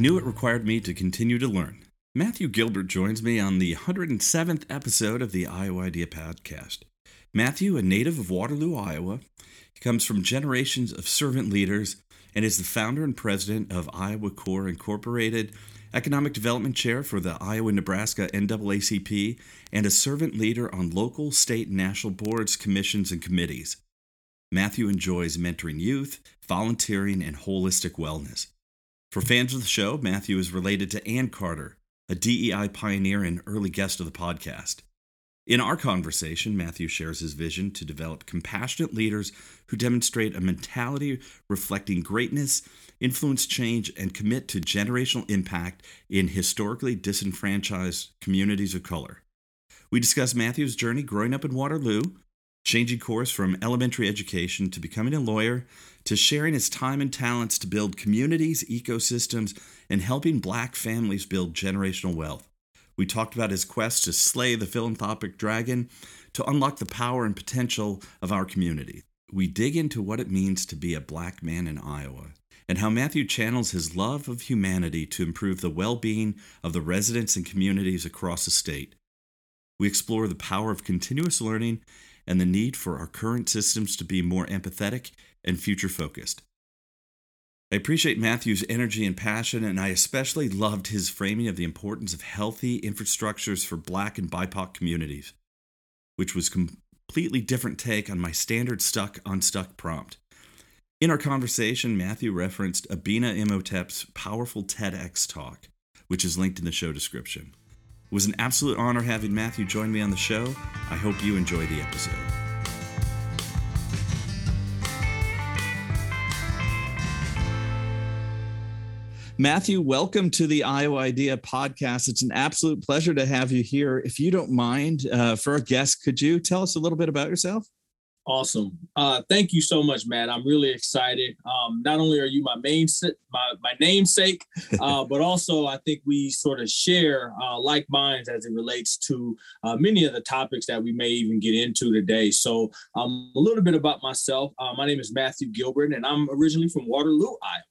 Knew it required me to continue to learn. Matthew Gilbert joins me on the 107th episode of the Iowa Idea Podcast. Matthew, a native of Waterloo, Iowa, comes from generations of servant leaders and is the founder and president of Iowa Core Incorporated, economic development chair for the Iowa Nebraska NAACP, and a servant leader on local, state, and national boards, commissions, and committees. Matthew enjoys mentoring youth, volunteering, and holistic wellness. For fans of the show, Matthew is related to Anne Carter, a DEI pioneer and early guest of the podcast. In our conversation, Matthew shares his vision to develop compassionate leaders who demonstrate a mentality reflecting greatness, influence change, and commit to generational impact in historically disenfranchised communities of color. We discuss Matthew's journey growing up in Waterloo, changing course from elementary education to becoming a lawyer, to sharing his time and talents to build communities, ecosystems, and helping black families build generational wealth. We talked about his quest to slay the philanthropic dragon to unlock the power and potential of our community. We dig into what it means to be a black man in Iowa and how Matthew channels his love of humanity to improve the well being of the residents and communities across the state. We explore the power of continuous learning and the need for our current systems to be more empathetic and future focused. I appreciate Matthew's energy and passion, and I especially loved his framing of the importance of healthy infrastructures for Black and BIPOC communities, which was completely different take on my standard stuck unstuck prompt. In our conversation, Matthew referenced Abina Imhotep's powerful TEDx talk, which is linked in the show description. It was an absolute honor having Matthew join me on the show. I hope you enjoy the episode. Matthew, welcome to the Iowa Idea podcast. It's an absolute pleasure to have you here. If you don't mind, uh, for our guest, could you tell us a little bit about yourself? Awesome. Uh, thank you so much, Matt. I'm really excited. Um, not only are you my main my my namesake, uh, but also I think we sort of share uh, like minds as it relates to uh, many of the topics that we may even get into today. So, um, a little bit about myself. Uh, my name is Matthew Gilbert, and I'm originally from Waterloo, Iowa.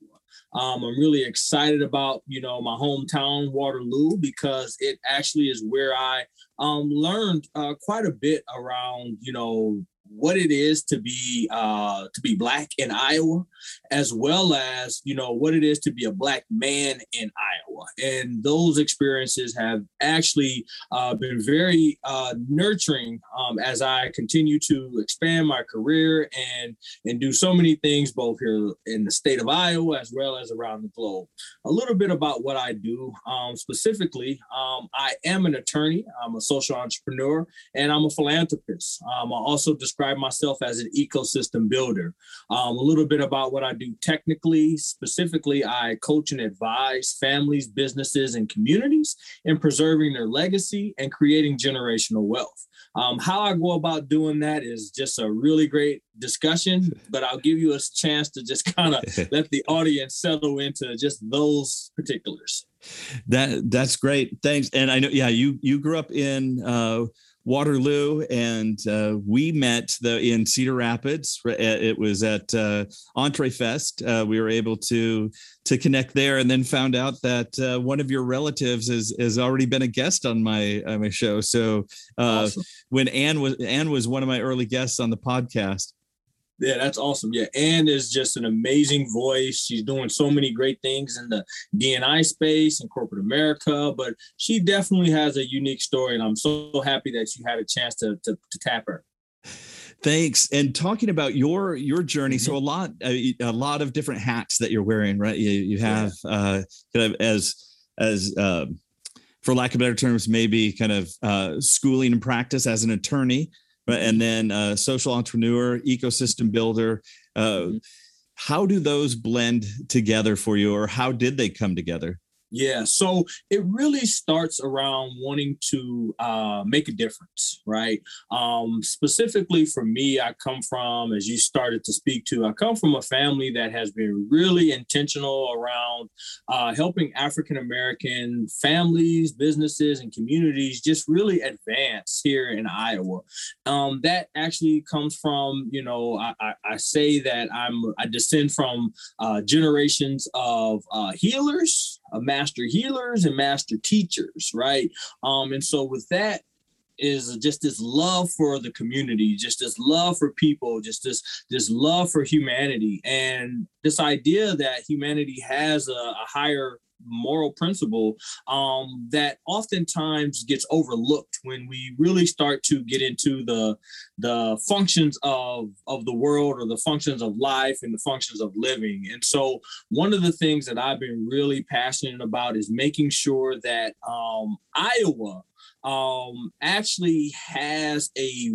Um, I'm really excited about you know my hometown Waterloo because it actually is where I um, learned uh, quite a bit around you know what it is to be uh, to be black in Iowa, as well as you know what it is to be a black man in Iowa, and those experiences have actually uh, been very uh, nurturing um, as I continue to expand my career and and do so many things both here in the state of Iowa as well as around the globe. A little bit about what I do um, specifically. Um, I am an attorney. I'm a social entrepreneur, and I'm a philanthropist. Um, I also describe myself as an ecosystem builder. Um, a little bit about what I do technically. Specifically, I coach and advise families, businesses, and communities in preserving their legacy and creating generational wealth. Um, how I go about doing that is just a really great discussion, but I'll give you a chance to just kind of let the audience settle into just those particulars. That that's great. Thanks. And I know, yeah, you you grew up in uh, Waterloo, and uh, we met the, in Cedar Rapids. It was at uh, EntreFest. Uh, we were able to to connect there, and then found out that uh, one of your relatives has has already been a guest on my on my show. So uh, awesome. when Anne was Anne was one of my early guests on the podcast. Yeah, that's awesome. Yeah, Anne is just an amazing voice. She's doing so many great things in the DNI space and corporate America, but she definitely has a unique story, and I'm so happy that you had a chance to to, to tap her. Thanks. And talking about your your journey, mm-hmm. so a lot a, a, lot of different hats that you're wearing, right? You you have yeah. uh, as as um, for lack of better terms, maybe kind of uh, schooling and practice as an attorney, and then uh, social entrepreneur, ecosystem builder. Uh, mm-hmm. How do those blend together for you, or how did they come together? Yeah, so it really starts around wanting to uh, make a difference, right? Um, specifically for me, I come from, as you started to speak to, I come from a family that has been really intentional around uh, helping African American families, businesses, and communities just really advance here in Iowa. Um, that actually comes from, you know, I, I, I, say that I'm I descend from uh, generations of uh, healers uh, master healers and master teachers, right? Um, and so with that is just this love for the community, just this love for people, just this this love for humanity, and this idea that humanity has a, a higher moral principle um, that oftentimes gets overlooked when we really start to get into the the functions of of the world or the functions of life and the functions of living. And so one of the things that i've been really passionate about is making sure that um, iowa um, actually has a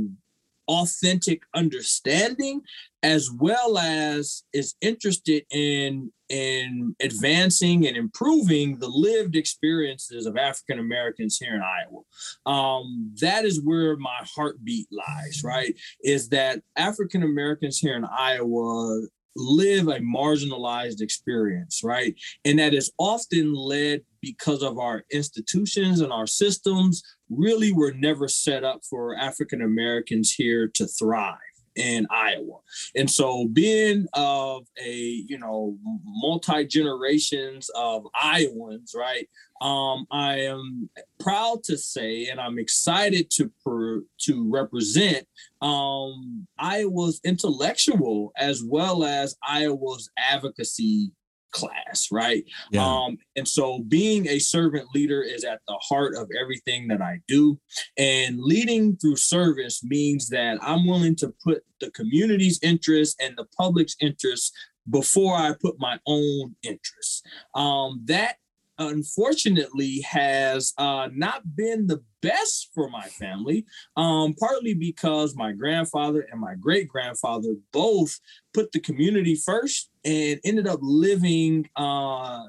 authentic understanding as well as is interested in in advancing and improving the lived experiences of African Americans here in Iowa. Um, that is where my heartbeat lies, right? Is that African Americans here in Iowa live a marginalized experience, right? And that is often led because of our institutions and our systems really were never set up for African Americans here to thrive in Iowa. And so being of a, you know, multi generations of Iowans, right? Um, I am proud to say, and I'm excited to per, to represent um, Iowa's intellectual as well as Iowa's advocacy class, right? Yeah. Um, and so being a servant leader is at the heart of everything that I do. And leading through service means that I'm willing to put the community's interests and the public's interests before I put my own interests. Um, that unfortunately has uh, not been the best for my family, um, partly because my grandfather and my great grandfather both put the community first and ended up living uh,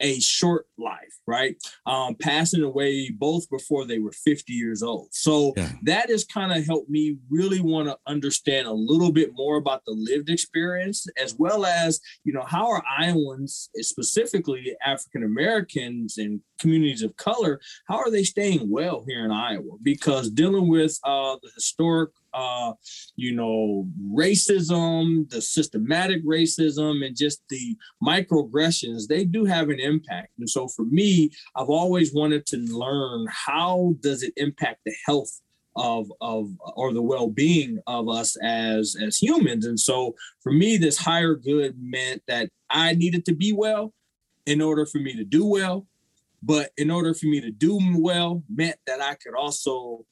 a short life, right? Um, passing away both before they were 50 years old. So yeah. that has kind of helped me really want to understand a little bit more about the lived experience, as well as, you know, how are Iowans, specifically African Americans and communities of color, how are they staying well here in Iowa? Because dealing with uh, the historic uh, you know, racism, the systematic racism, and just the microaggressions, they do have an impact. And so for me, I've always wanted to learn how does it impact the health of of or the well-being of us as as humans and so for me this higher good meant that i needed to be well in order for me to do well but in order for me to do well meant that i could also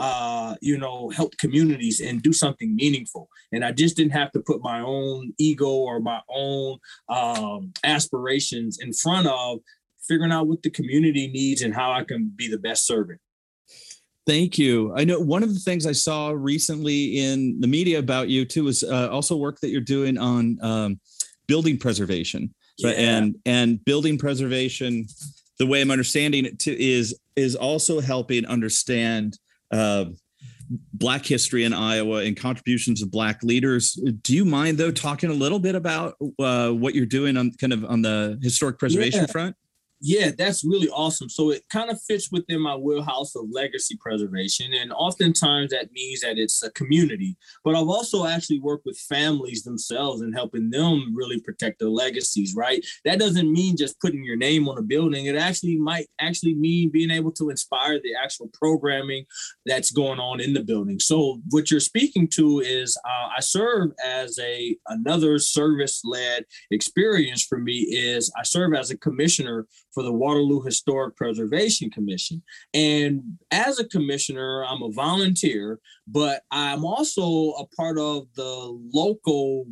uh, you know, help communities and do something meaningful. And I just didn't have to put my own ego or my own um, aspirations in front of figuring out what the community needs and how I can be the best servant. Thank you. I know one of the things I saw recently in the media about you too is uh, also work that you're doing on um, building preservation. Yeah. And and building preservation, the way I'm understanding it to, is is also helping understand uh, Black history in Iowa and contributions of Black leaders. Do you mind though talking a little bit about uh, what you're doing on kind of on the historic preservation yeah. front? Yeah, that's really awesome. So it kind of fits within my wheelhouse of legacy preservation. And oftentimes that means that it's a community. But I've also actually worked with families themselves and helping them really protect their legacies, right? That doesn't mean just putting your name on a building. It actually might actually mean being able to inspire the actual programming that's going on in the building. So what you're speaking to is uh, I serve as a another service-led experience for me is I serve as a commissioner for the Waterloo Historic Preservation Commission. And as a commissioner, I'm a volunteer, but I'm also a part of the local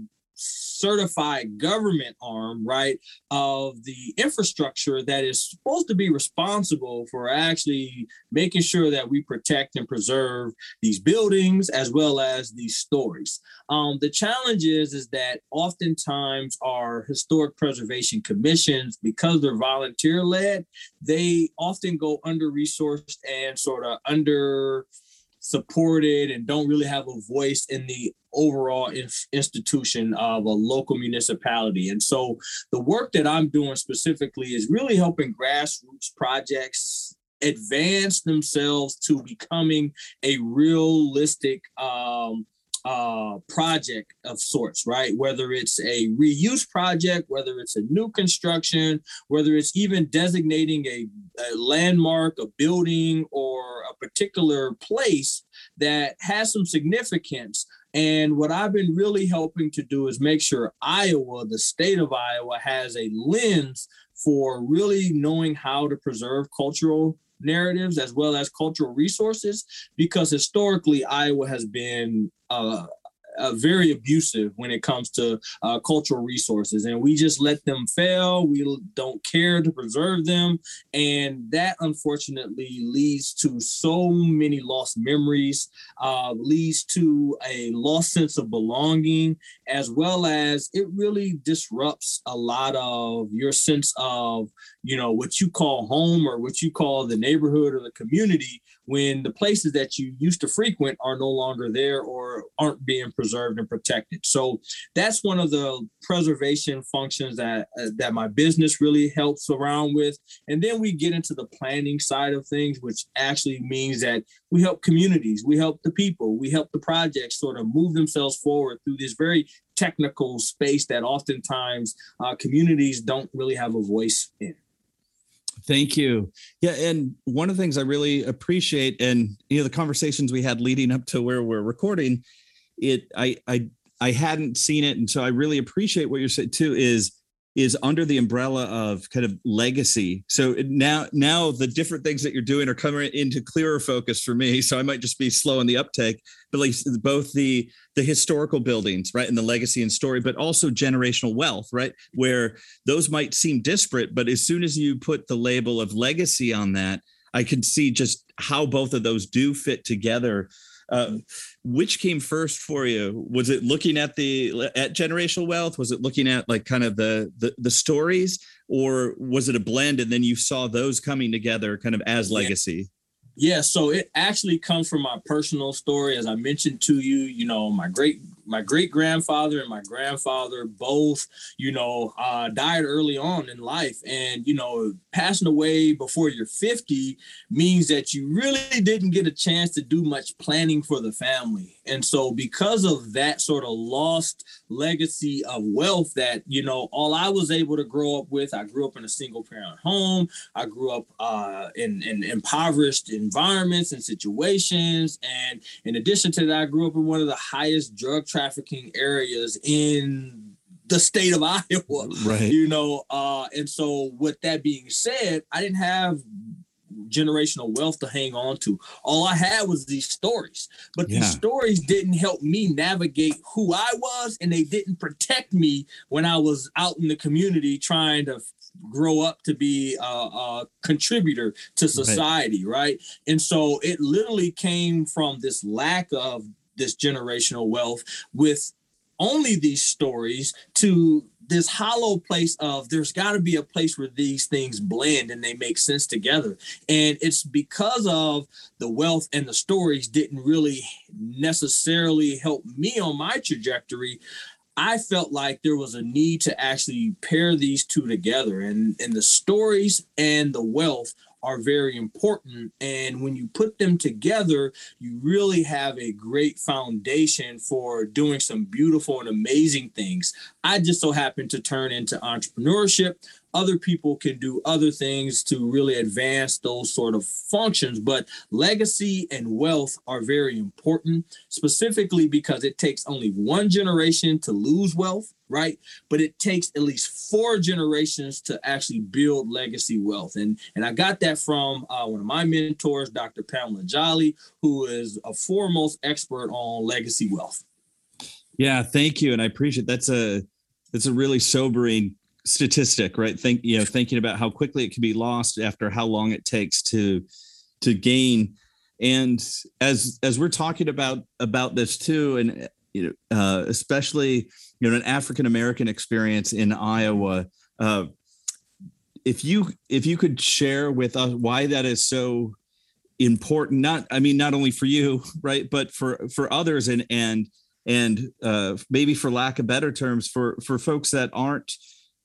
certified government arm, right, of the infrastructure that is supposed to be responsible for actually making sure that we protect and preserve these buildings as well as these stories. Um, the challenge is, is that oftentimes our historic preservation commissions, because they're volunteer led, they often go under resourced and sort of under supported and don't really have a voice in the overall institution of a local municipality. And so the work that I'm doing specifically is really helping grassroots projects advance themselves to becoming a realistic um, uh, project of sorts, right? Whether it's a reuse project, whether it's a new construction, whether it's even designating a, a landmark, a building, or a particular place that has some significance. And what I've been really helping to do is make sure Iowa, the state of Iowa, has a lens for really knowing how to preserve cultural narratives as well as cultural resources because historically Iowa has been uh, uh, very abusive when it comes to uh, cultural resources, and we just let them fail. We don't care to preserve them, and that unfortunately leads to so many lost memories, uh, leads to a lost sense of belonging, as well as it really disrupts a lot of your sense of you know what you call home or what you call the neighborhood or the community when the places that you used to frequent are no longer there or aren't being preserved and protected. So that's one of the preservation functions that uh, that my business really helps around with. And then we get into the planning side of things, which actually means that we help communities, we help the people, we help the projects sort of move themselves forward through this very technical space that oftentimes uh, communities don't really have a voice in. Thank you. Yeah, and one of the things I really appreciate, and you know, the conversations we had leading up to where we're recording, it I I I hadn't seen it, and so I really appreciate what you're saying too. Is is under the umbrella of kind of legacy. So now, now the different things that you're doing are coming into clearer focus for me. So I might just be slow in the uptake, but like both the the historical buildings, right, and the legacy and story, but also generational wealth, right, where those might seem disparate, but as soon as you put the label of legacy on that, I can see just how both of those do fit together uh, which came first for you? Was it looking at the at generational wealth? Was it looking at like kind of the the, the stories, or was it a blend and then you saw those coming together kind of as legacy? Yeah, so it actually comes from my personal story. As I mentioned to you, you know, my great my great grandfather and my grandfather both, you know, uh, died early on in life. And, you know, passing away before you're 50 means that you really didn't get a chance to do much planning for the family. And so, because of that sort of lost legacy of wealth that, you know, all I was able to grow up with, I grew up in a single parent home. I grew up uh, in, in impoverished environments and situations. And in addition to that, I grew up in one of the highest drug trafficking areas in the state of Iowa. Right. You know, uh, and so with that being said, I didn't have generational wealth to hang on to. All I had was these stories, but yeah. these stories didn't help me navigate who I was, and they didn't protect me when I was out in the community trying to grow up to be a, a contributor to society, right. right? And so it literally came from this lack of this generational wealth with only these stories to this hollow place of there's got to be a place where these things blend and they make sense together. And it's because of the wealth and the stories didn't really necessarily help me on my trajectory I felt like there was a need to actually pair these two together. And and the stories and the wealth are very important. And when you put them together, you really have a great foundation for doing some beautiful and amazing things. I just so happen to turn into entrepreneurship other people can do other things to really advance those sort of functions. But legacy and wealth are very important, specifically because it takes only one generation to lose wealth, right? But it takes at least four generations to actually build legacy wealth. And, and I got that from uh, one of my mentors, Dr. Pamela Jolly, who is a foremost expert on legacy wealth. Yeah, thank you, and I appreciate that's a that's a really sobering statistic, right? Think you know thinking about how quickly it can be lost after how long it takes to to gain. And as as we're talking about about this too, and you know, uh, especially you know an African American experience in Iowa. Uh, if you if you could share with us why that is so important not i mean not only for you right but for for others and and and uh, maybe for lack of better terms for for folks that aren't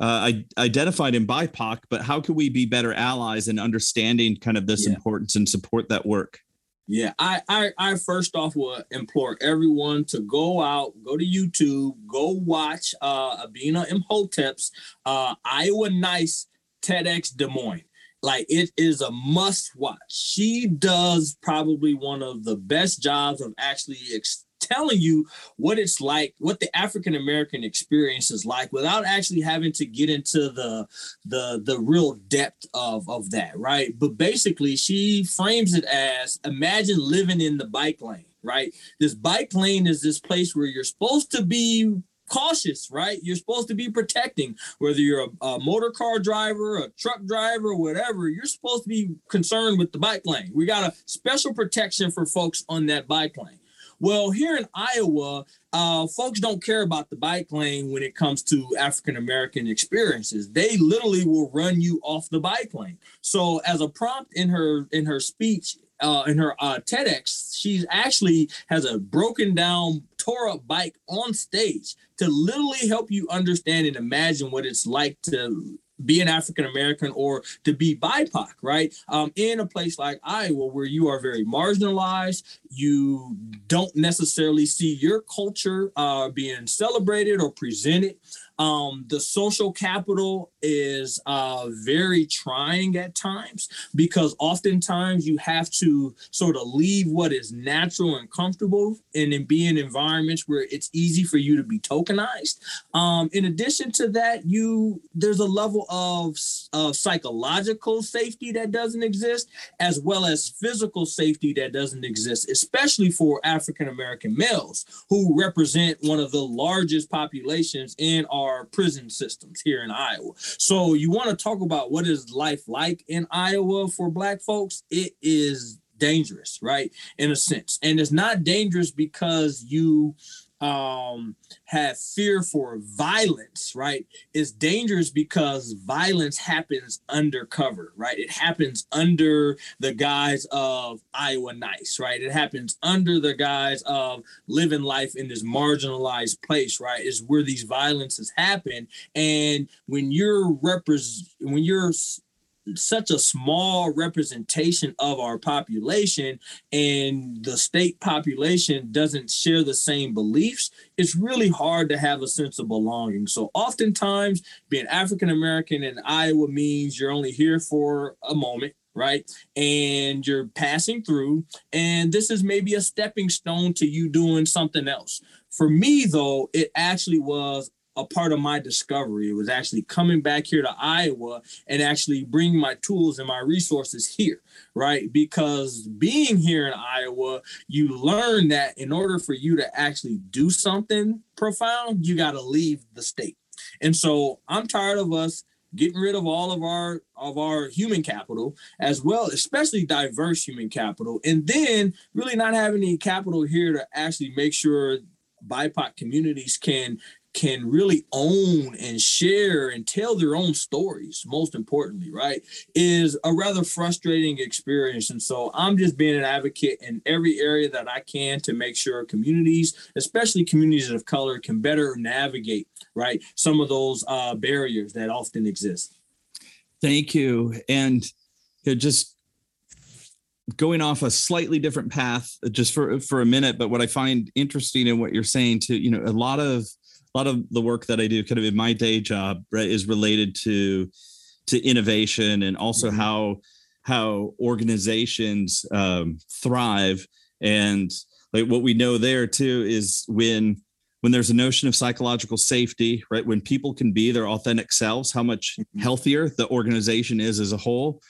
uh, identified in bipoc but how can we be better allies in understanding kind of this yeah. importance and support that work yeah I, I i first off will implore everyone to go out go to youtube go watch uh abina imhotep's uh iowa nice tedx des moines like it is a must watch. She does probably one of the best jobs of actually ex- telling you what it's like, what the African American experience is like, without actually having to get into the the the real depth of of that, right? But basically, she frames it as imagine living in the bike lane, right? This bike lane is this place where you're supposed to be cautious, right? You're supposed to be protecting, whether you're a, a, motor car driver, a truck driver, whatever, you're supposed to be concerned with the bike lane. We got a special protection for folks on that bike lane. Well, here in Iowa, uh, folks don't care about the bike lane when it comes to African American experiences. They literally will run you off the bike lane. So, as a prompt in her in her speech, uh, in her uh, TEDx, she actually has a broken down, tore up bike on stage to literally help you understand and imagine what it's like to be an African American or to be BIPOC, right? Um, in a place like Iowa, where you are very marginalized, you don't necessarily see your culture uh, being celebrated or presented. Um, the social capital is uh, very trying at times because oftentimes you have to sort of leave what is natural and comfortable and then be in environments where it's easy for you to be tokenized. Um, in addition to that, you there's a level of, of psychological safety that doesn't exist, as well as physical safety that doesn't exist, especially for African American males who represent one of the largest populations in our our prison systems here in Iowa. So you want to talk about what is life like in Iowa for black folks? It is dangerous, right? In a sense. And it's not dangerous because you um, have fear for violence, right, is dangerous because violence happens undercover, right? It happens under the guise of Iowa nice, right? It happens under the guise of living life in this marginalized place, right? Is where these violences happen. And when you're represent, when you're such a small representation of our population and the state population doesn't share the same beliefs it's really hard to have a sense of belonging. So oftentimes being african american in iowa means you're only here for a moment right? And you're passing through and this is maybe a stepping stone to you doing something else. For me though it actually was a part of my discovery. It was actually coming back here to Iowa and actually bringing my tools and my resources here, right? Because being here in Iowa, you learn that in order for you to actually do something profound, you got to leave the state. And so I'm tired of us getting rid of all of our of our human capital as well especially diverse human capital and then really not having any capital here to actually make sure bipoc communities can can really own and share and tell their own stories, most importantly, right, is a rather frustrating experience. And so I'm just being an advocate in every area that I can to make sure communities, especially communities of color, can better navigate, right, some of those uh, barriers that often exist. Thank you. And you know, just going off a slightly different path just for for a minute but what i find interesting in what you're saying to you know a lot of a lot of the work that I do kind of in my day job right is related to to innovation and also mm-hmm. how how organizations um, thrive and like what we know there too is when when there's a notion of psychological safety right when people can be their authentic selves how much mm-hmm. healthier the organization is as a whole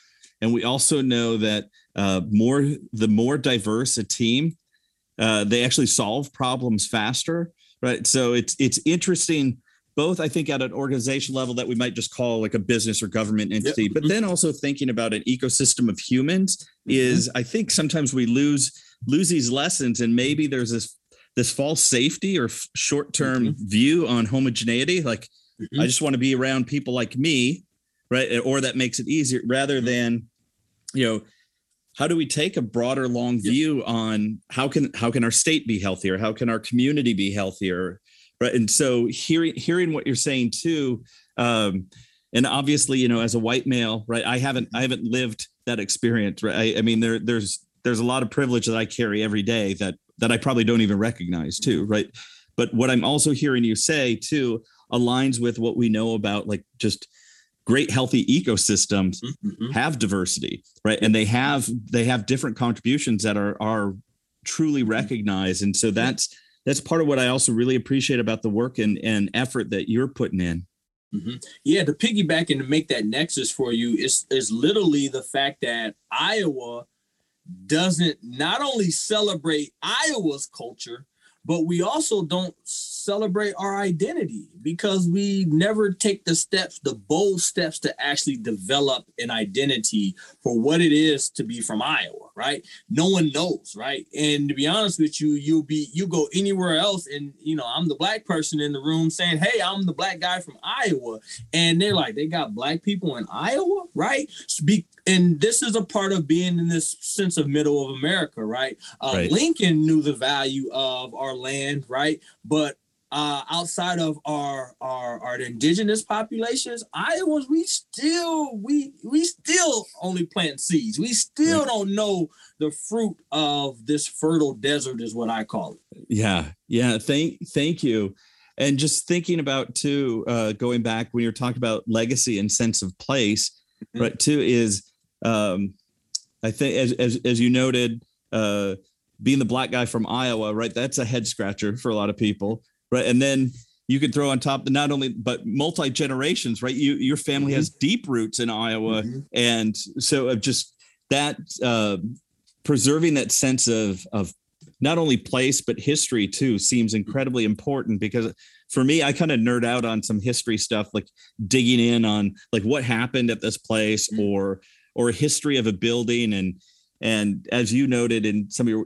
and we also know that uh, more the more diverse a team uh, they actually solve problems faster right so it's it's interesting both i think at an organization level that we might just call like a business or government entity yep. but mm-hmm. then also thinking about an ecosystem of humans mm-hmm. is i think sometimes we lose lose these lessons and maybe there's this this false safety or short-term mm-hmm. view on homogeneity like mm-hmm. i just want to be around people like me right or that makes it easier rather mm-hmm. than you know how do we take a broader long view on how can how can our state be healthier? How can our community be healthier? Right and so hearing hearing what you're saying too um and obviously you know as a white male right i haven't i haven't lived that experience right? I, I mean there there's there's a lot of privilege that i carry every day that that i probably don't even recognize too right? But what i'm also hearing you say too aligns with what we know about like just great healthy ecosystems mm-hmm, mm-hmm. have diversity right and they have they have different contributions that are are truly mm-hmm. recognized and so that's that's part of what i also really appreciate about the work and and effort that you're putting in mm-hmm. yeah to piggyback and to make that nexus for you is is literally the fact that iowa doesn't not only celebrate iowa's culture but we also don't celebrate our identity because we never take the steps, the bold steps to actually develop an identity for what it is to be from Iowa, right? No one knows, right? And to be honest with you, you'll be you go anywhere else, and you know, I'm the black person in the room saying, Hey, I'm the black guy from Iowa. And they're like, they got black people in Iowa, right? And this is a part of being in this sense of middle of America, right? Uh, right. Lincoln knew the value of our land, right? But uh, outside of our, our our indigenous populations, Iowans, we still we we still only plant seeds. We still don't know the fruit of this fertile desert, is what I call it. Yeah, yeah. Thank thank you. And just thinking about too, uh, going back when you're talking about legacy and sense of place, mm-hmm. right? Too is um, I think as as as you noted, uh, being the black guy from Iowa, right? That's a head scratcher for a lot of people right? And then you can throw on top not only but multi generations, right? You your family mm-hmm. has deep roots in Iowa, mm-hmm. and so of just that uh, preserving that sense of of not only place but history too seems incredibly important because for me i kind of nerd out on some history stuff like digging in on like what happened at this place mm-hmm. or or a history of a building and and as you noted in some of your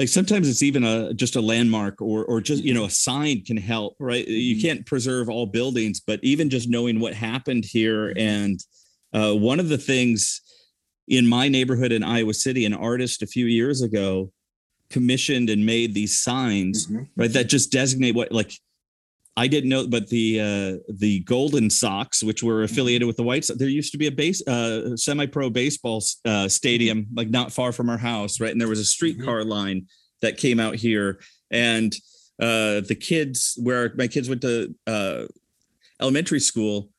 like sometimes it's even a just a landmark or or just you know a sign can help right you mm-hmm. can't preserve all buildings but even just knowing what happened here mm-hmm. and uh, one of the things in my neighborhood in iowa city an artist a few years ago commissioned and made these signs mm-hmm. right that just designate what like I didn't know, but the uh, the Golden Sox, which were affiliated with the White Sox, there used to be a base uh, semi-pro baseball uh, stadium like not far from our house, right? And there was a streetcar mm-hmm. line that came out here, and uh, the kids where my kids went to uh, elementary school,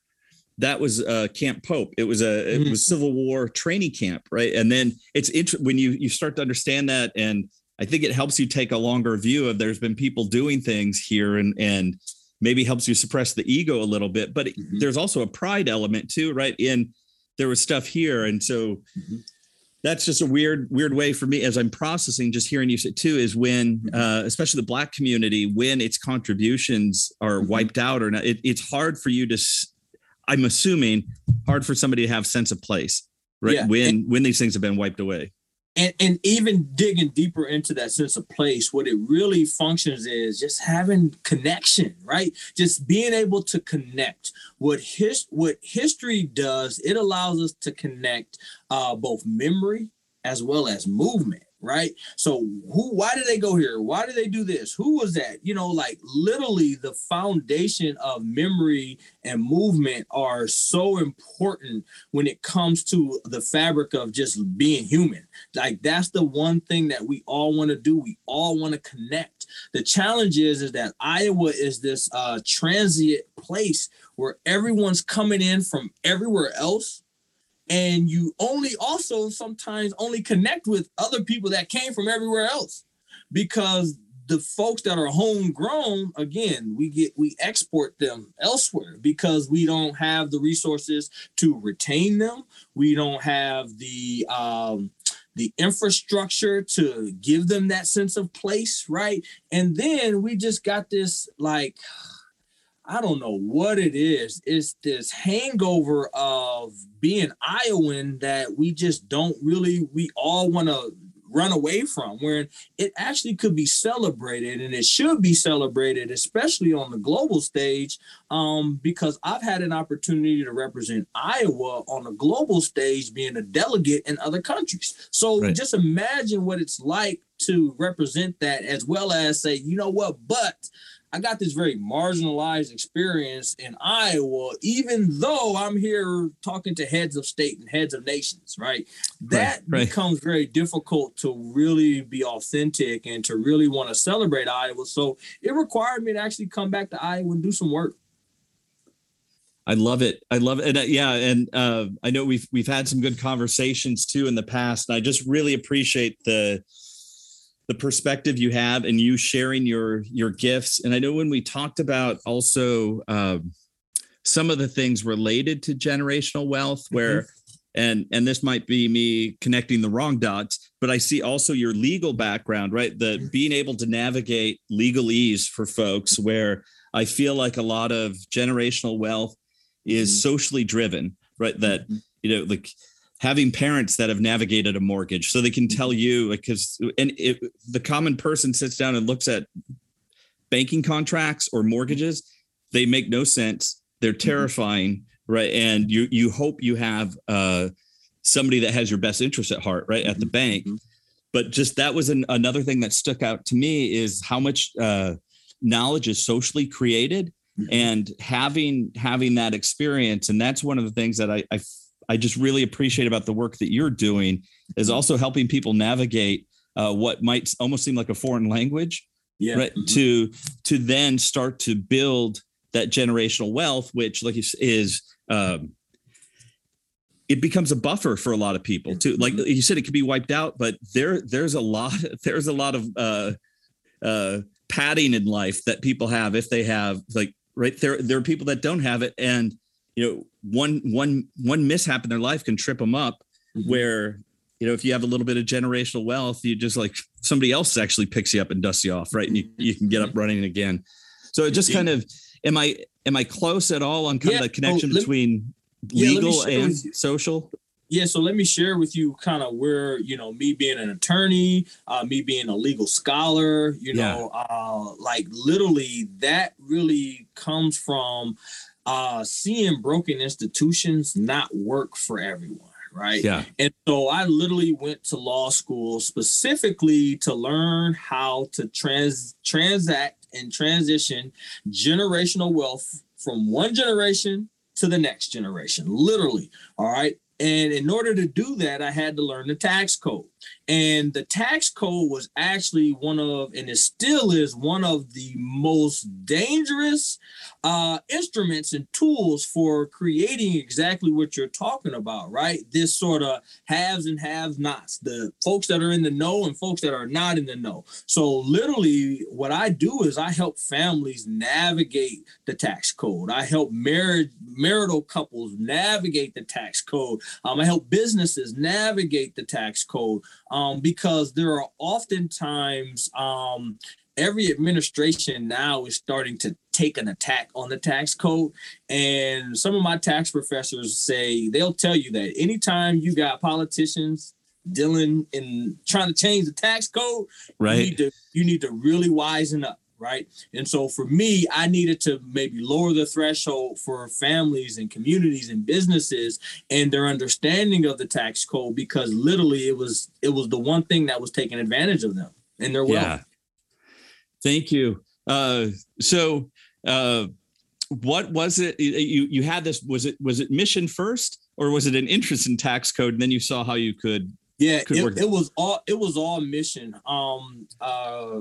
that was uh, Camp Pope. It was a mm-hmm. it was Civil War training camp, right? And then it's int- when you you start to understand that, and I think it helps you take a longer view of there's been people doing things here, and and maybe helps you suppress the ego a little bit but mm-hmm. there's also a pride element too right in there was stuff here and so mm-hmm. that's just a weird weird way for me as i'm processing just hearing you say too is when mm-hmm. uh, especially the black community when its contributions are mm-hmm. wiped out or not it, it's hard for you to i'm assuming hard for somebody to have sense of place right yeah. when and, when these things have been wiped away and and even digging deeper into that sense of place what it really functions is just having connection right just being able to connect what his what history does it allows us to connect uh, both memory as well as movement right? So who why did they go here? Why did they do this? Who was that? You know, like literally the foundation of memory and movement are so important when it comes to the fabric of just being human. Like that's the one thing that we all want to do. We all want to connect. The challenge is is that Iowa is this uh transient place where everyone's coming in from everywhere else and you only also sometimes only connect with other people that came from everywhere else because the folks that are homegrown again we get we export them elsewhere because we don't have the resources to retain them we don't have the um the infrastructure to give them that sense of place, right? And then we just got this like I don't know what it is. It's this hangover of being Iowan that we just don't really, we all want to run away from, where it actually could be celebrated and it should be celebrated, especially on the global stage, um, because I've had an opportunity to represent Iowa on a global stage being a delegate in other countries. So right. just imagine what it's like to represent that as well as say, you know what, but I got this very marginalized experience in Iowa, even though I'm here talking to heads of state and heads of nations, right? That right, right. becomes very difficult to really be authentic and to really want to celebrate Iowa. So it required me to actually come back to Iowa and do some work. I love it. I love it. And uh, yeah, and uh, I know we've we've had some good conversations too in the past. And I just really appreciate the the perspective you have and you sharing your your gifts. And I know when we talked about also um, some of the things related to generational wealth, where mm-hmm. and and this might be me connecting the wrong dots, but I see also your legal background, right? The mm-hmm. being able to navigate legalese for folks, where I feel like a lot of generational wealth is mm-hmm. socially driven, right? That mm-hmm. you know, like having parents that have navigated a mortgage so they can tell mm-hmm. you because and if the common person sits down and looks at banking contracts or mortgages they make no sense. They're mm-hmm. terrifying mm-hmm. right? And you you hope you have uh somebody that has your best interest at heart right at the bank. But just that was an, another thing that stuck out to me is how much uh knowledge is socially created and having having that experience. And that's one of the things that I, I I just really appreciate about the work that you're doing is mm-hmm. also helping people navigate uh, what might almost seem like a foreign language, yeah. right? Mm-hmm. To to then start to build that generational wealth, which, like you is, um, it becomes a buffer for a lot of people too. Like mm-hmm. you said, it could be wiped out, but there there's a lot there's a lot of uh, uh, padding in life that people have if they have like right there there are people that don't have it and you know one one one mishap in their life can trip them up mm-hmm. where you know if you have a little bit of generational wealth you just like somebody else actually picks you up and dusts you off right? And you, you can get up running again. So it just kind of am i am i close at all on kind yeah. of the connection oh, between yeah, legal and social? Yeah so let me share with you kind of where you know me being an attorney uh, me being a legal scholar you know uh, like literally that really comes from uh, seeing broken institutions not work for everyone right? Yeah. And so I literally went to law school specifically to learn how to trans transact and transition generational wealth from one generation to the next generation, literally. All right. And in order to do that, I had to learn the tax code. And the tax code was actually one of, and it still is one of the most dangerous uh, instruments and tools for creating exactly what you're talking about, right? This sort of haves and have nots, the folks that are in the know and folks that are not in the know. So, literally, what I do is I help families navigate the tax code. I help married marital couples navigate the tax code. Um, I help businesses navigate the tax code um, because there are oftentimes um, every administration now is starting to take an attack on the tax code. And some of my tax professors say they'll tell you that anytime you got politicians dealing in trying to change the tax code, right? You need to, you need to really wisen up right? And so for me, I needed to maybe lower the threshold for families and communities and businesses and their understanding of the tax code because literally it was it was the one thing that was taking advantage of them and their wealth. Yeah. Thank you. Uh, so uh, what was it you you had this was it was it mission first or was it an interest in tax code and then you saw how you could yeah it, it was all it was all mission um uh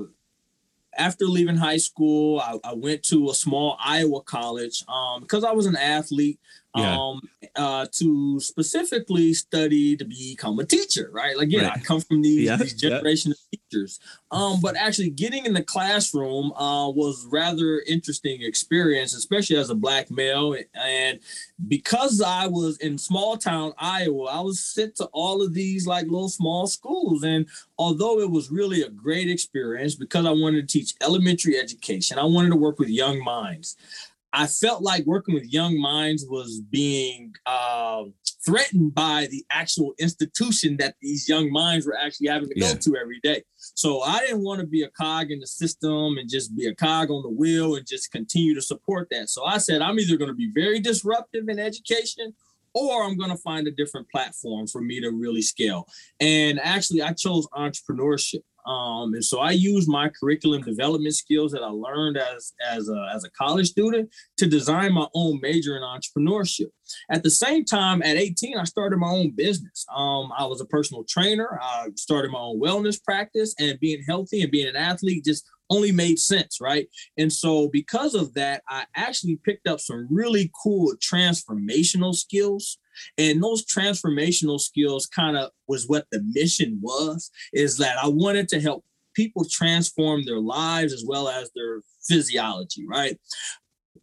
after leaving high school, I, I, went to a small Iowa college um, because I was an athlete. Yeah. um, uh, to specifically study to become a teacher, right? Like, yeah, right. I come from these, yeah. these generation yeah. of teachers. Um, but actually getting in the classroom uh, was rather interesting experience, especially as a black male. And because I was in small town Iowa, I was sent to all of these like little small schools. And although it was really a great experience because I wanted to teach elementary education, I wanted to work with young minds. I felt like working with young minds was being uh, threatened by the actual institution that these young minds were actually having to yeah. go to every day. So I didn't want to be a cog in the system and just be a cog on the wheel and just continue to support that. So I said, I'm either going to be very disruptive in education or I'm going to find a different platform for me to really scale. And actually, I chose entrepreneurship. Um, and so I use my curriculum development skills that I learned as as a, as a college student to design my own major in entrepreneurship. At the same time, at 18, I started my own business. Um, I was a personal trainer. I started my own wellness practice, and being healthy and being an athlete just only made sense, right? And so because of that, I actually picked up some really cool transformational skills and those transformational skills kind of was what the mission was is that I wanted to help people transform their lives as well as their physiology, right?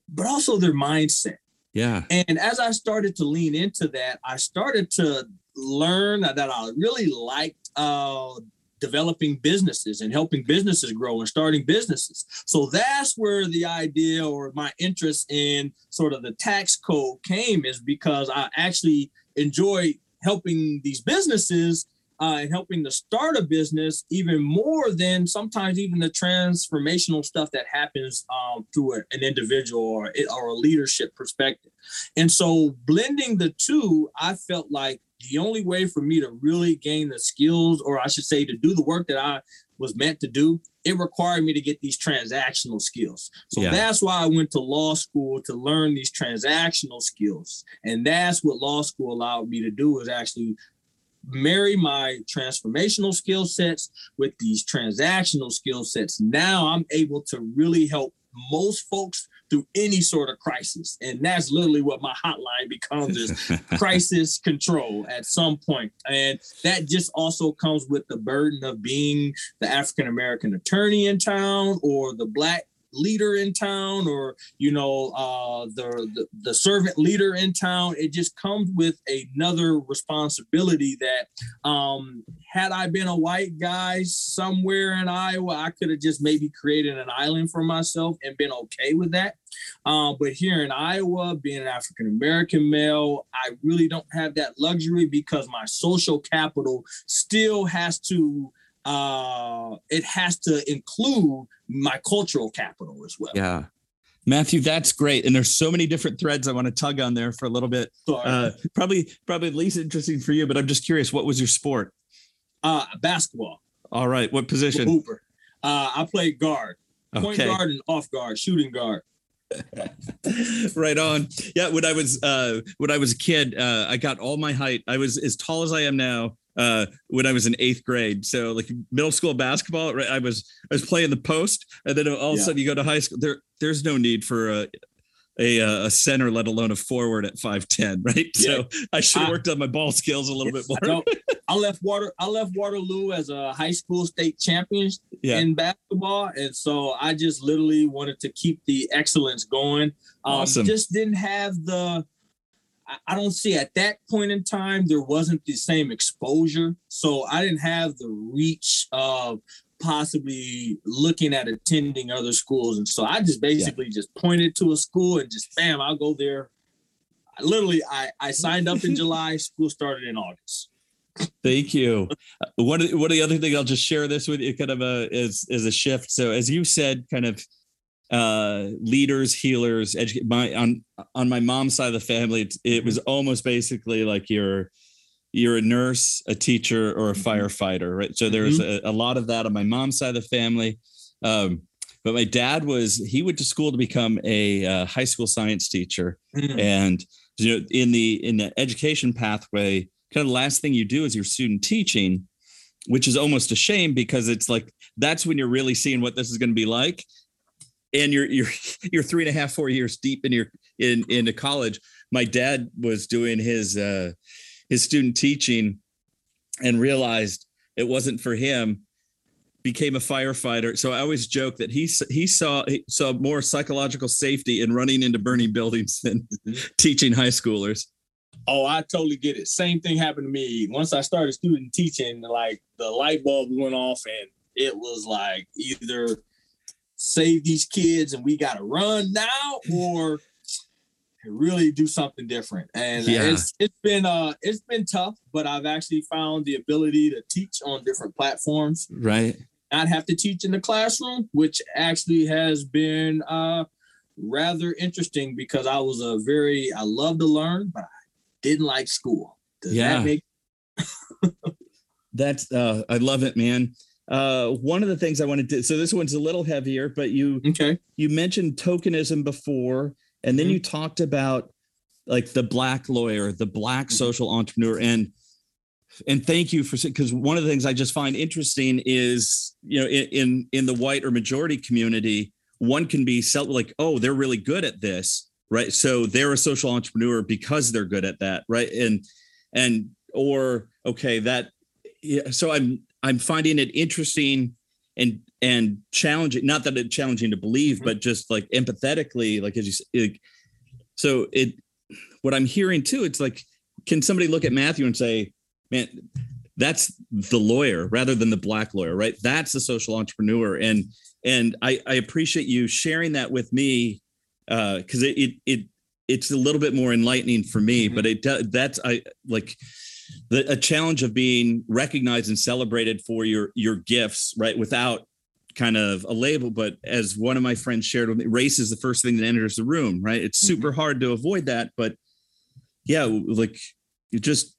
But also their mindset. Yeah. And as I started to lean into that, I started to learn that I really liked uh, developing businesses and helping businesses grow and starting businesses. So that's where the idea or my interest in sort of the tax code came is because I actually enjoy helping these businesses uh, and helping to start a business even more than sometimes even the transformational stuff that happens um, through a, an individual or, or a leadership perspective. And so blending the two, I felt like the only way for me to really gain the skills, or I should say, to do the work that I was meant to do, it required me to get these transactional skills. So yeah. that's why I went to law school to learn these transactional skills. And that's what law school allowed me to do is actually marry my transformational skill sets with these transactional skill sets. Now I'm able to really help most folks through any sort of crisis. And that's literally what my hotline becomes is crisis control at some point. And that just also comes with the burden of being the African American attorney in town or the black leader in town or you know uh the, the, the servant leader in town it just comes with another responsibility that um had i been a white guy somewhere in iowa i could have just maybe created an island for myself and been okay with that. Uh, but here in iowa being an african american male i really don't have that luxury because my social capital still has to uh, it has to include my cultural capital as well. Yeah. Matthew, that's great. And there's so many different threads I want to tug on there for a little bit. Uh, probably, probably least interesting for you, but I'm just curious, what was your sport? Uh, basketball. All right. What position? Hooper. Uh, I played guard, point okay. guard and off guard, shooting guard. right on. Yeah. When I was, uh, when I was a kid, uh, I got all my height. I was as tall as I am now uh, when I was in eighth grade. So like middle school basketball, right? I was I was playing the post, and then all of a sudden you go to high school. There there's no need for a a, a center, let alone a forward at five ten, right? Yeah. So I should have worked on my ball skills a little bit more. I left Water I left Waterloo as a high school state champion yeah. in basketball, and so I just literally wanted to keep the excellence going. Um, awesome. Just didn't have the I don't see at that point in time there wasn't the same exposure, so I didn't have the reach of possibly looking at attending other schools, and so I just basically yeah. just pointed to a school and just bam, I'll go there. I literally, I I signed up in July. School started in August. Thank you. One of, one of the other thing I'll just share this with you, kind of a is is a shift. So as you said, kind of uh, leaders, healers, educate my on on my mom's side of the family. It, it was mm-hmm. almost basically like you're you're a nurse, a teacher, or a mm-hmm. firefighter, right? So there was mm-hmm. a, a, lot of that on my mom's side of the family. Um, but my dad was he went to school to become a uh, high school science teacher, mm-hmm. and you know in the in the education pathway, kind of the last thing you do is your student teaching, which is almost a shame because it's like that's when you're really seeing what this is going to be like and you're you're you're three and a half four years deep in your in into college my dad was doing his uh, his student teaching and realized it wasn't for him became a firefighter. So I always joke that he he saw he saw more psychological safety in running into burning buildings than teaching high schoolers. Oh, I totally get it. Same thing happened to me. Once I started student teaching, like the light bulb went off and it was like either save these kids and we got to run now or really do something different. And yeah. it's it's been uh it's been tough, but I've actually found the ability to teach on different platforms. Right. Not have to teach in the classroom, which actually has been uh rather interesting because I was a very I love to learn, but I didn't like school. Does yeah. that make That's uh I love it, man. Uh, one of the things I wanted to so this one's a little heavier, but you okay you mentioned tokenism before, and then mm-hmm. you talked about like the black lawyer, the black mm-hmm. social entrepreneur, and and thank you for because one of the things I just find interesting is you know in in, in the white or majority community, one can be self like oh they're really good at this, right? So they're a social entrepreneur because they're good at that, right? And and or okay that yeah, so I'm I'm finding it interesting and and challenging. Not that it's challenging to believe, mm-hmm. but just like empathetically, like as you like, so it. What I'm hearing too, it's like, can somebody look at Matthew and say, "Man, that's the lawyer rather than the black lawyer, right? That's the social entrepreneur." And and I, I appreciate you sharing that with me because uh, it, it it it's a little bit more enlightening for me. Mm-hmm. But it that's I like the, a challenge of being recognized and celebrated for your your gifts, right? Without kind of a label, but as one of my friends shared with me, race is the first thing that enters the room, right? It's mm-hmm. super mm-hmm. hard to avoid that, but yeah, like you just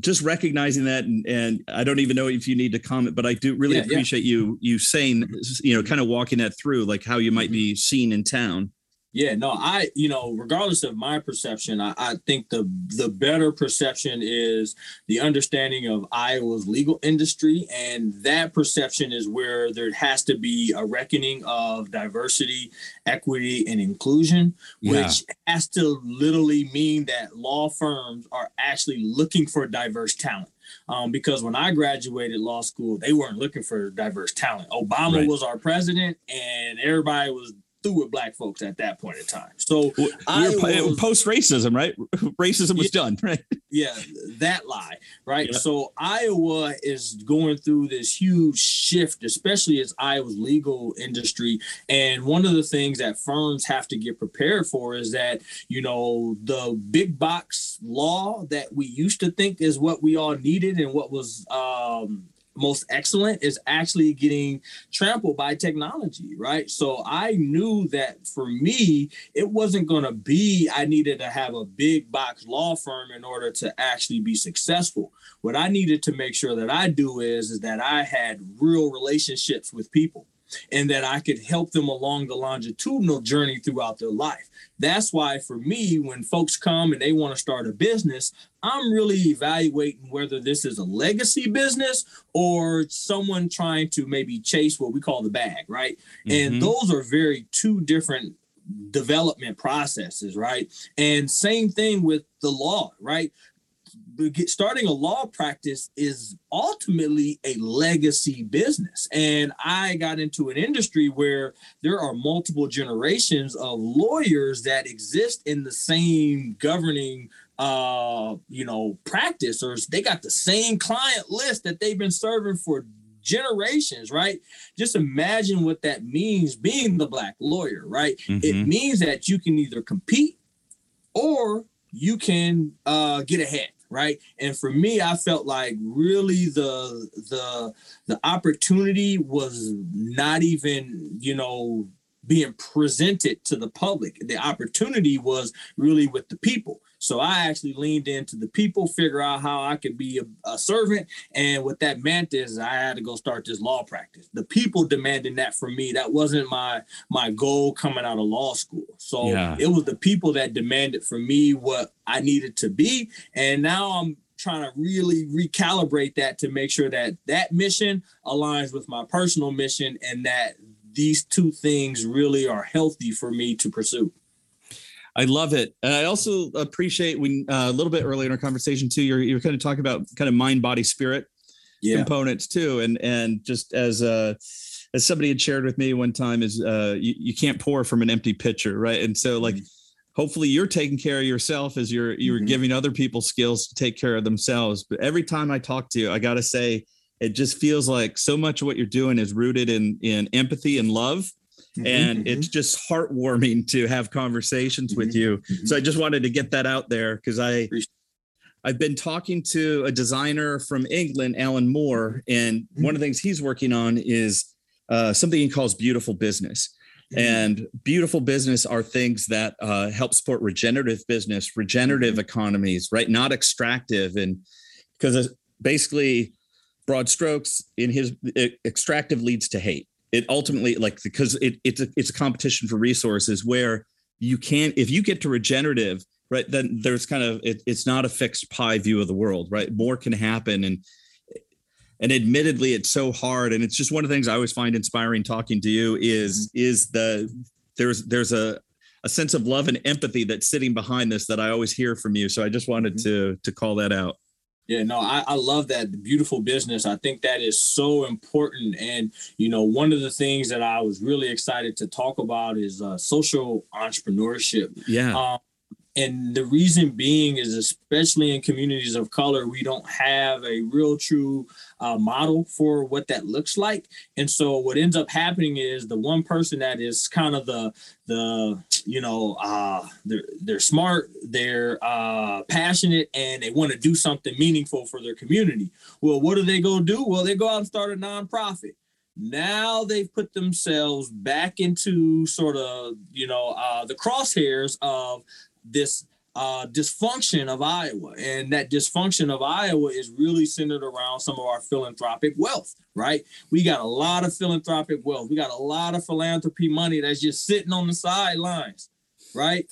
just recognizing that and, and i don't even know if you need to comment but i do really yeah, appreciate yeah. you you saying you know kind of walking that through like how you might mm-hmm. be seen in town yeah, no, I, you know, regardless of my perception, I, I, think the the better perception is the understanding of Iowa's legal industry, and that perception is where there has to be a reckoning of diversity, equity, and inclusion, yeah. which has to literally mean that law firms are actually looking for diverse talent. Um, because when I graduated law school, they weren't looking for diverse talent. Obama right. was our president, and everybody was through with black folks at that point in time. So we were post racism, right? Racism was yeah, done, right? Yeah, that lie, right? Yeah. So Iowa is going through this huge shift, especially as Iowa's legal industry. And one of the things that firms have to get prepared for is that, you know, the big box law that we used to think is what we all needed and what was um most excellent is actually getting trampled by technology, right? So I knew that for me, it wasn't going to be, I needed to have a big box law firm in order to actually be successful. What I needed to make sure that I do is, is that I had real relationships with people and that I could help them along the longitudinal journey throughout their life. That's why, for me, when folks come and they want to start a business, I'm really evaluating whether this is a legacy business or someone trying to maybe chase what we call the bag, right? Mm-hmm. And those are very two different development processes, right? And same thing with the law, right? Starting a law practice is ultimately a legacy business. And I got into an industry where there are multiple generations of lawyers that exist in the same governing uh you know practice or they got the same client list that they've been serving for generations, right? Just imagine what that means being the black lawyer, right? Mm-hmm. It means that you can either compete or you can uh, get ahead right? And for me i felt like really the the the opportunity was not even you know being presented to the public the opportunity was really with the people so I actually leaned into the people, figure out how I could be a, a, servant. And what that meant is I had to go start this law practice. The people demanding that from me. That wasn't my my goal coming out of law school. So yeah. it was the people that demanded from me what I needed to be. And now I'm trying to really recalibrate that to make sure that that mission aligns with my personal mission and that these two things really are healthy for me to pursue. I love it. And I also appreciate when uh, a little bit earlier in our conversation too, you're, you're kind of talking about kind of mind, body, spirit yeah. components too. And, and just as, uh, as somebody had shared with me one time is, uh, you, you can't pour from an empty pitcher. Right. And so like, mm-hmm. hopefully you're taking care of yourself as you're, you're mm-hmm. giving other people skills to take care of themselves. But every time I talk to you, I got to say, it just feels like so much of what you're doing is rooted in, in empathy and love Mm-hmm, and mm-hmm. it's just heartwarming to have conversations mm-hmm, with you. Mm-hmm. So I just wanted to get that out there because I I've been talking to a designer from England, Alan Moore, and mm-hmm. one of the things he's working on is uh, something he calls beautiful business. Mm-hmm. And beautiful business are things that uh, help support regenerative business, regenerative economies, right? Not extractive. And because basically, broad strokes in his extractive leads to hate it ultimately like because it, it's a, it's a competition for resources where you can't if you get to regenerative right then there's kind of it, it's not a fixed pie view of the world right more can happen and and admittedly it's so hard and it's just one of the things i always find inspiring talking to you is mm-hmm. is the there's there's a a sense of love and empathy that's sitting behind this that i always hear from you so i just wanted mm-hmm. to to call that out yeah, no, I, I love that beautiful business. I think that is so important. And, you know, one of the things that I was really excited to talk about is uh, social entrepreneurship. Yeah. Um, and the reason being is especially in communities of color we don't have a real true uh, model for what that looks like. And so what ends up happening is the one person that is kind of the the you know uh, they're they're smart they're uh, passionate and they want to do something meaningful for their community. Well what do they go do? Well they go out and start a nonprofit. Now they've put themselves back into sort of you know uh, the crosshairs of this uh, dysfunction of Iowa. And that dysfunction of Iowa is really centered around some of our philanthropic wealth, right? We got a lot of philanthropic wealth. We got a lot of philanthropy money that's just sitting on the sidelines, right?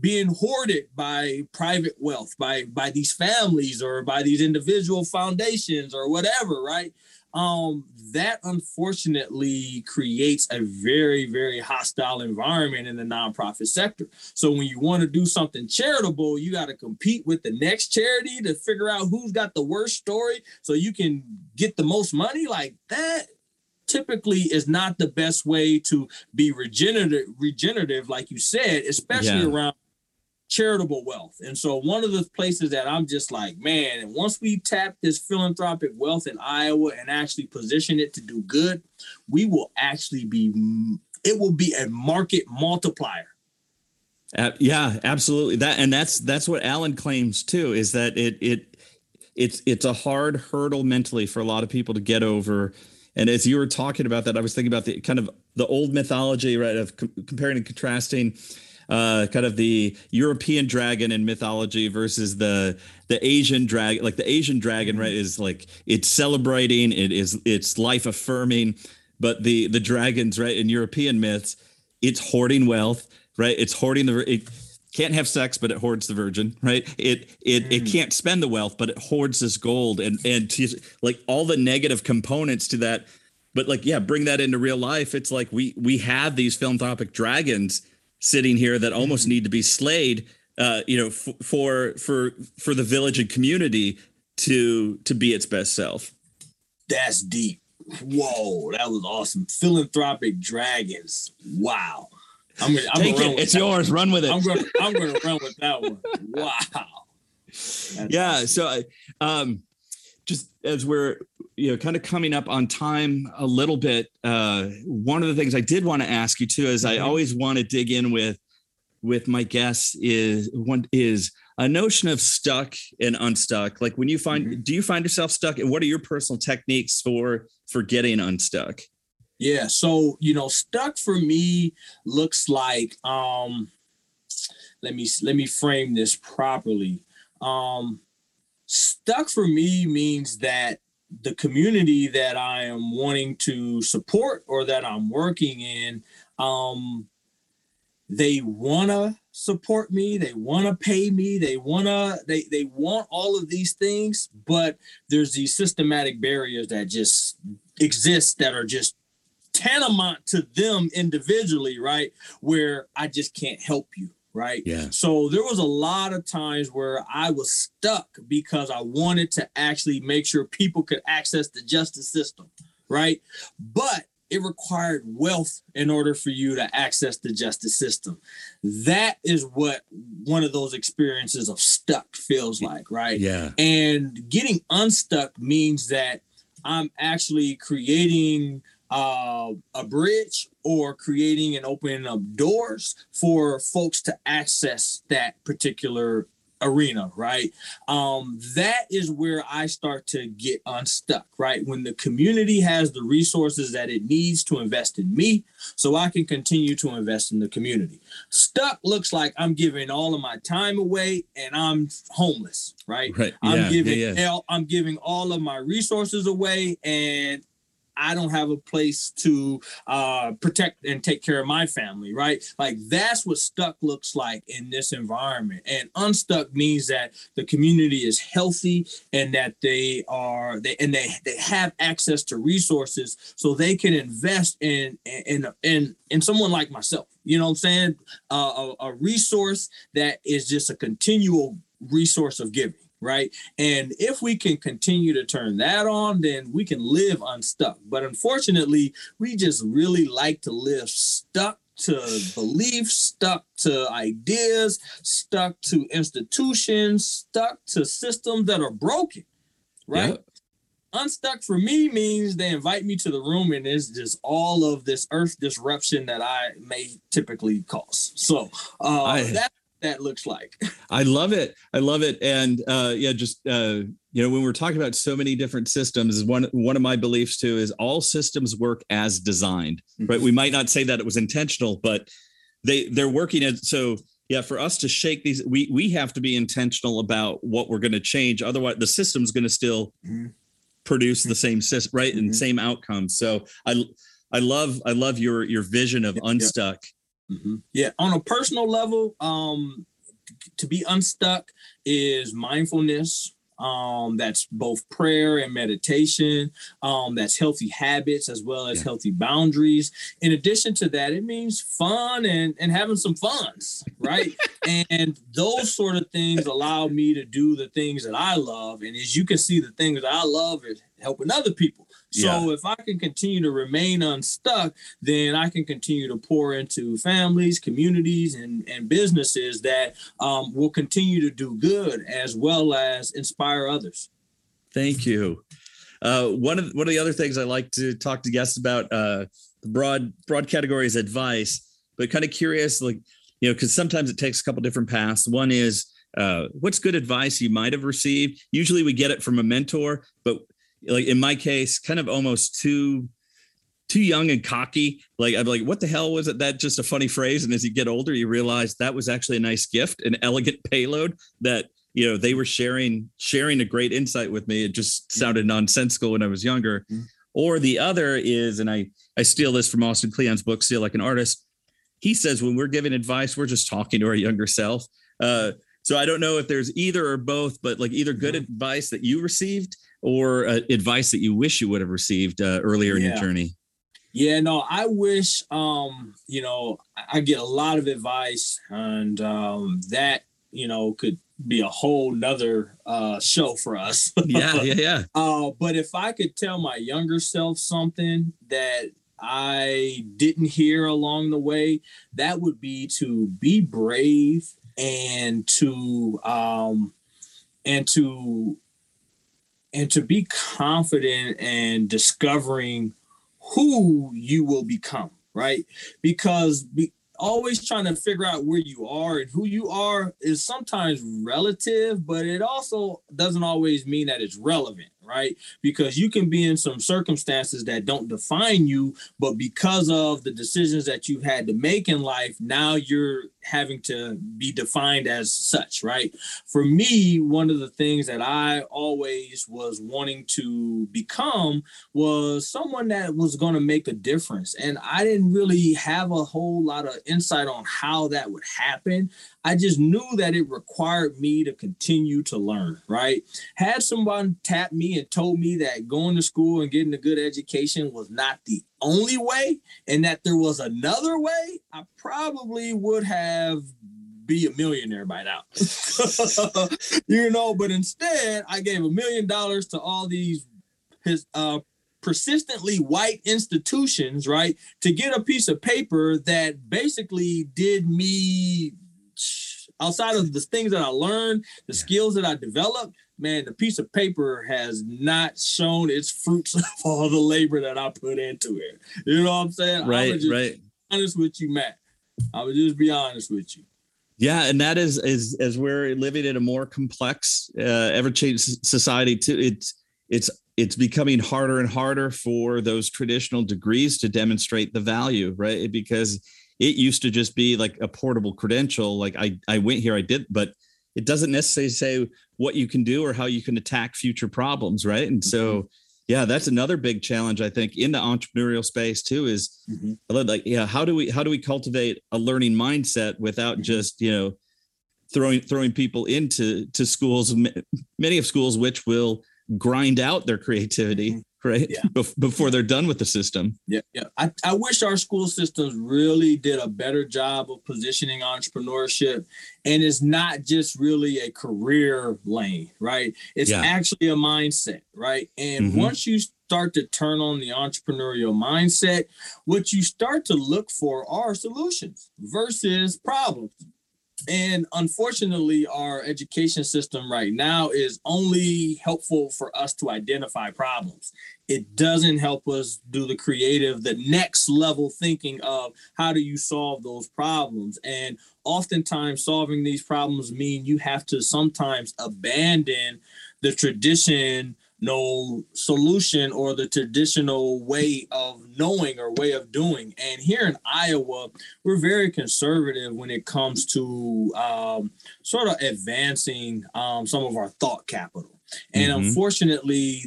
Being hoarded by private wealth, by by these families or by these individual foundations or whatever, right? Um, that unfortunately creates a very, very hostile environment in the nonprofit sector. So when you want to do something charitable, you got to compete with the next charity to figure out who's got the worst story so you can get the most money. Like that typically is not the best way to be regenerative, regenerative, like you said, especially yeah. around charitable wealth. And so one of the places that I'm just like, man, and once we tap this philanthropic wealth in Iowa and actually position it to do good, we will actually be it will be a market multiplier. Uh, yeah, absolutely. That and that's that's what Alan claims too is that it it it's it's a hard hurdle mentally for a lot of people to get over. And as you were talking about that, I was thinking about the kind of the old mythology, right, of com- comparing and contrasting uh, kind of the European dragon in mythology versus the the Asian dragon. Like the Asian dragon, right, is like it's celebrating, it is it's life affirming, but the the dragons, right, in European myths, it's hoarding wealth, right? It's hoarding the it can't have sex, but it hoards the virgin, right? It it mm. it can't spend the wealth, but it hoards this gold, and and to, like all the negative components to that. But like, yeah, bring that into real life. It's like we we have these philanthropic dragons sitting here that almost mm-hmm. need to be slayed uh, you know f- for for for the village and community to to be its best self. That's deep. Whoa that was awesome. Philanthropic dragons. Wow. I'm gonna, I'm Take gonna it. it's yours. one. run with it. I'm gonna i'm gonna run with that one. Wow. That's yeah awesome. so um just as we're you know kind of coming up on time a little bit uh one of the things i did want to ask you too is mm-hmm. i always want to dig in with with my guests is one is a notion of stuck and unstuck like when you find mm-hmm. do you find yourself stuck and what are your personal techniques for for getting unstuck yeah so you know stuck for me looks like um let me let me frame this properly um stuck for me means that the community that I am wanting to support or that I'm working in, um, they wanna support me, they wanna pay me, they wanna they they want all of these things, but there's these systematic barriers that just exist that are just tantamount to them individually, right? Where I just can't help you right? Yeah. So there was a lot of times where I was stuck because I wanted to actually make sure people could access the justice system, right? But it required wealth in order for you to access the justice system. That is what one of those experiences of stuck feels like, right? Yeah. And getting unstuck means that I'm actually creating uh, a bridge or creating and opening up doors for folks to access that particular arena, right? Um, that is where I start to get unstuck, right? When the community has the resources that it needs to invest in me, so I can continue to invest in the community. Stuck looks like I'm giving all of my time away and I'm homeless, right? Right. I'm Yeah, giving yeah, yeah. all- I'm giving all of my resources away and I don't have a place to uh, protect and take care of my family, right? Like that's what stuck looks like in this environment. And unstuck means that the community is healthy and that they are they and they they have access to resources so they can invest in in in in someone like myself. You know what I'm saying? Uh, a, a resource that is just a continual resource of giving right? And if we can continue to turn that on, then we can live unstuck. But unfortunately, we just really like to live stuck to beliefs, stuck to ideas, stuck to institutions, stuck to systems that are broken, right? Yep. Unstuck for me means they invite me to the room and it's just all of this earth disruption that I may typically cause. So uh, I- that that looks like. I love it. I love it. And uh, yeah, just uh, you know, when we're talking about so many different systems, is one one of my beliefs too is all systems work as designed. Right. We might not say that it was intentional, but they they're working as so. Yeah, for us to shake these, we we have to be intentional about what we're going to change. Otherwise, the system's going to still Mhm. produce the same system, right, and Mhm. same outcomes. So I I love I love your your vision of Yep, yep. Unstuck. Yeah, on a personal level, um, to be unstuck is mindfulness. Um, that's both prayer and meditation. Um, that's healthy habits as well as Yeah. healthy boundaries. In addition to that, it means fun and and having some funs, right? and those sort of things allow me to do the things that I love. And as you can see, the things that I love is helping other people. So if I can continue to remain unstuck, then I can continue to pour into families, communities, and, and businesses that um, will continue to do good as well as inspire others. Thank you. Uh, one of one of the other things I like to talk to guests about uh, the broad broad categories advice, but kind of curious, like you know, because sometimes it takes a couple different paths. One is uh, what's good advice you might have received. Usually we get it from a mentor, but like in my case, kind of almost too too young and cocky. Like I'm like, what the hell was it? That just a funny phrase. And as you get older, you realize that was actually a nice gift, an elegant payload that you know they were sharing sharing a great insight with me. It just sounded nonsensical when I was younger. Mhm. Or the other is, and I I steal this from Austin Kleon's book, Steal Like an Artist. He says when we're giving advice, we're just talking to our younger self. Uh, so I don't know if there's either or both, but like either good advice that you received or uh, advice that you wish you would have received uh, earlier in your journey. Yeah, no, I wish um, you know, I I get a lot of advice and um that, you know, could be a whole nother uh show for us. Yeah, yeah, yeah. Uh, but if I could tell my younger self something that I didn't hear along the way, that would be to be brave and to um and to and to be confident and discovering who you will become, right? Because be, always trying to figure out where you are and who you are is sometimes relative, but it also doesn't always mean that it's relevant, right? Because you can be in some circumstances that don't define you, but because of the decisions that you've had to make in life, now you're having to be defined as such, right? For me, one of the things that I always was wanting to become was someone that was going to make a difference. And I didn't really have a whole lot of insight on how that would happen. I just knew that it required me to continue to learn, right? Had someone tap me and told me that going to school and getting a good education was not the only way and that there was another way, I probably would have be a millionaire by now. you know, but instead I gave a million dollars to all these his uh persistently white institutions, right, to get a piece of paper that basically did me outside of the things that I learned, the yeah. skills that I developed, man, the piece of paper has not shown its fruits of all the labor that I put into it. You know what I'm saying? Right, right. Honest with you, Matt. I would just be honest with you. Yeah, and that is is as we're living in a more complex, uh, ever-changing society. Too, it's it's it's becoming harder and harder for those traditional degrees to demonstrate the value, right? Because it used to just be like a portable credential, like I I went here, I did, but it doesn't necessarily say what you can do or how you can attack future problems, right? And so mm-hmm. yeah, that's another big challenge I think in the entrepreneurial space too is mm-hmm. like yeah, how do we how do we cultivate a learning mindset without mm-hmm. just, you know, throwing throwing people into to schools many of schools which will grind out their creativity mm-hmm. Right? Yeah. Bef- before they're done with the system. Yeah yeah. I, I wish our school systems really did a better job of positioning entrepreneurship. And it's not just really a career lane right? It's yeah. actually a mindset right? And mm-hmm. once you start to turn on the entrepreneurial mindset what you start to look for are solutions versus problems and unfortunately, our education system right now is only helpful for us to identify problems. It doesn't help us do the creative, the next level thinking of how do you solve those problems. And oftentimes, solving these problems mean you have to sometimes abandon the tradition no solution or the traditional way of knowing or way of doing. And here in Iowa, we're very conservative when it comes to um, sort of advancing um, some of our thought capital. And mm-hmm. unfortunately,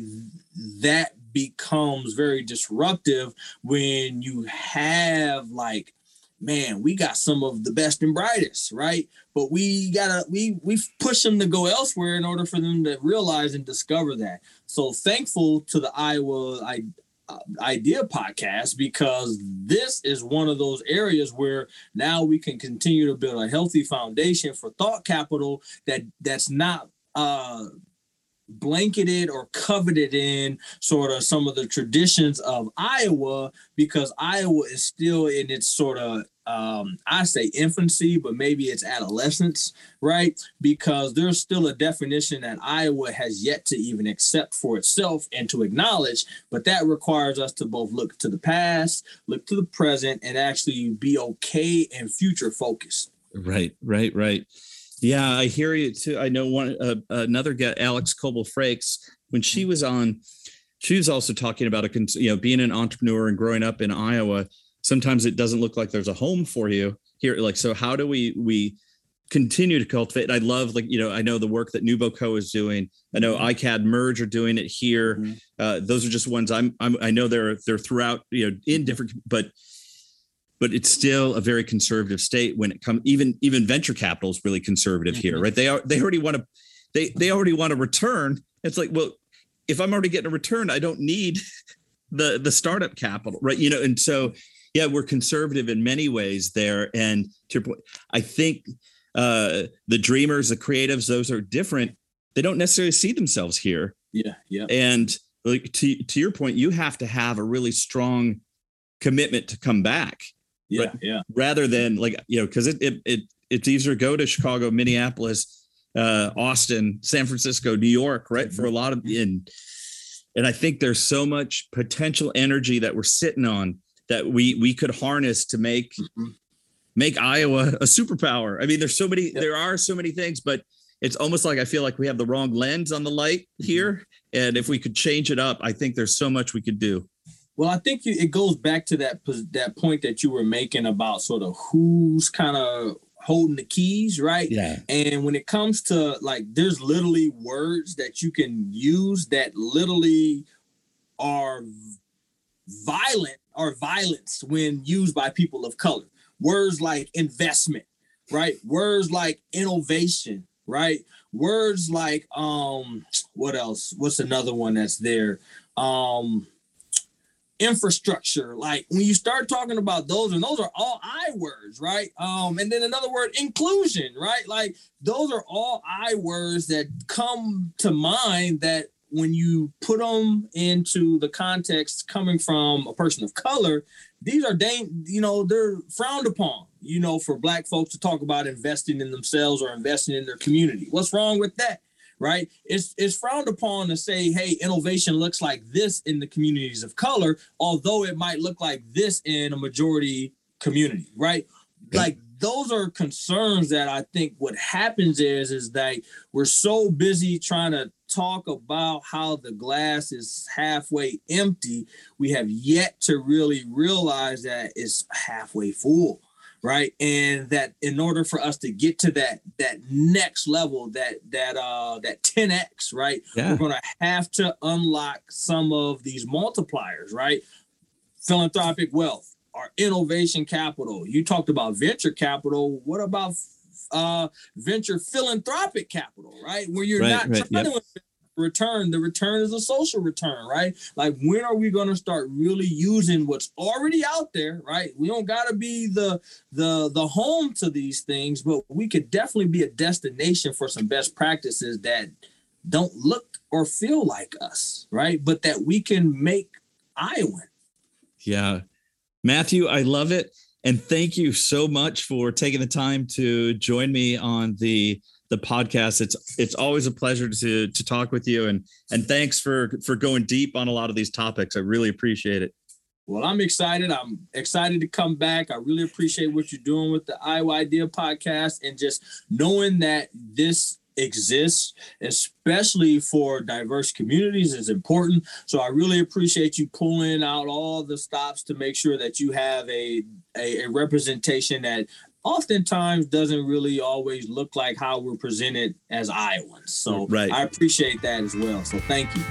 that becomes very disruptive when you have like man, we got some of the best and brightest, right? But we gotta we we push them to go elsewhere in order for them to realize and discover that. So thankful to the Iowa I, uh, Idea podcast because this is one of those areas where now we can continue to build a healthy foundation for thought capital that that's not uh blanketed or coveted in sort of some of the traditions of Iowa because Iowa is still in its sort of um, I say infancy, but maybe it's adolescence, right? Because there's still a definition that Iowa has yet to even accept for itself and to acknowledge. But that requires us to both look to the past, look to the present, and actually be okay and future focused. Right, right, right. Yeah, I hear you too. I know one uh, another guy, Alex Coble Frakes, when she mm-hmm. was on, she was also talking about a you know being an entrepreneur and growing up in Iowa. Sometimes it doesn't look like there's a home for you here. Like, so how do we we continue to cultivate? I love like you know I know the work that NewBoCo is doing. I know mm-hmm. ICAD Merge are doing it here. Mm-hmm. Uh, those are just ones I'm, I'm I know they're they're throughout you know in different but but it's still a very conservative state when it comes even even venture capital is really conservative mm-hmm. here right they are they already want to they they already want to return it's like well if i'm already getting a return i don't need the the startup capital right you know and so yeah we're conservative in many ways there and to your point i think uh the dreamers the creatives those are different they don't necessarily see themselves here yeah yeah and like to, to your point you have to have a really strong commitment to come back yeah, yeah. Rather than like you know, because it, it it it's easier to go to Chicago, Minneapolis, uh, Austin, San Francisco, New York, right? For a mm-hmm. lot of in, and I think there's so much potential energy that we're sitting on that we we could harness to make mm-hmm. make Iowa a superpower. I mean, there's so many, yep. there are so many things, but it's almost like I feel like we have the wrong lens on the light mm-hmm. here. And if we could change it up, I think there's so much we could do. Well, I think it goes back to that that point that you were making about sort of who's kind of holding the keys, right? Yeah. And when it comes to like, there's literally words that you can use that literally are violent or violence when used by people of color. Words like investment, right? Words like innovation, right? Words like um, what else? What's another one that's there? Um infrastructure. Like when you start talking about those, and those are all I words, right? Um, and then another word, inclusion, right? Like those are all I words that come to mind that when you put them into the context coming from a person of color, these are dang, you know, they're frowned upon, you know, for black folks to talk about investing in themselves or investing in their community. What's wrong with that? Right? It's it's frowned upon to say, hey, innovation looks like this in the communities of color, although it might look like this in a majority community, right? Like those are concerns that I think what happens is is that we're so busy trying to talk about how the glass is halfway empty, we have yet to really realize that it's halfway full right? And that in order for us to get to that that next level that that uh that 10x right? Yeah. we're going to have to unlock some of these multipliers right? Philanthropic wealth our innovation capital you talked about venture capital what about uh, venture philanthropic capital, right? Where you're right, not right, trying yep. to return. The return is a social return, right? Like when are we going to start really using what's already out there, right? We don't got to be the the the home to these things, but we could definitely be a destination for some best practices that don't look or feel like us, right? But that we can make Iowa. Yeah. Matthew, I love it. And thank you so much for taking the time to join me on the the podcast. It's it's always a pleasure to to talk with you and and thanks for for going deep on a lot of these topics. I really appreciate it. Well, I'm excited. I'm excited to come back. I really appreciate what you're doing with the Iowa Idea podcast and just knowing that this exists, especially for diverse communities, is important. So I really appreciate you pulling out all the stops to make sure that you have a, a, a representation that oftentimes doesn't really always look like how we're presented as Iowans. So right. I appreciate that as well. So thank you.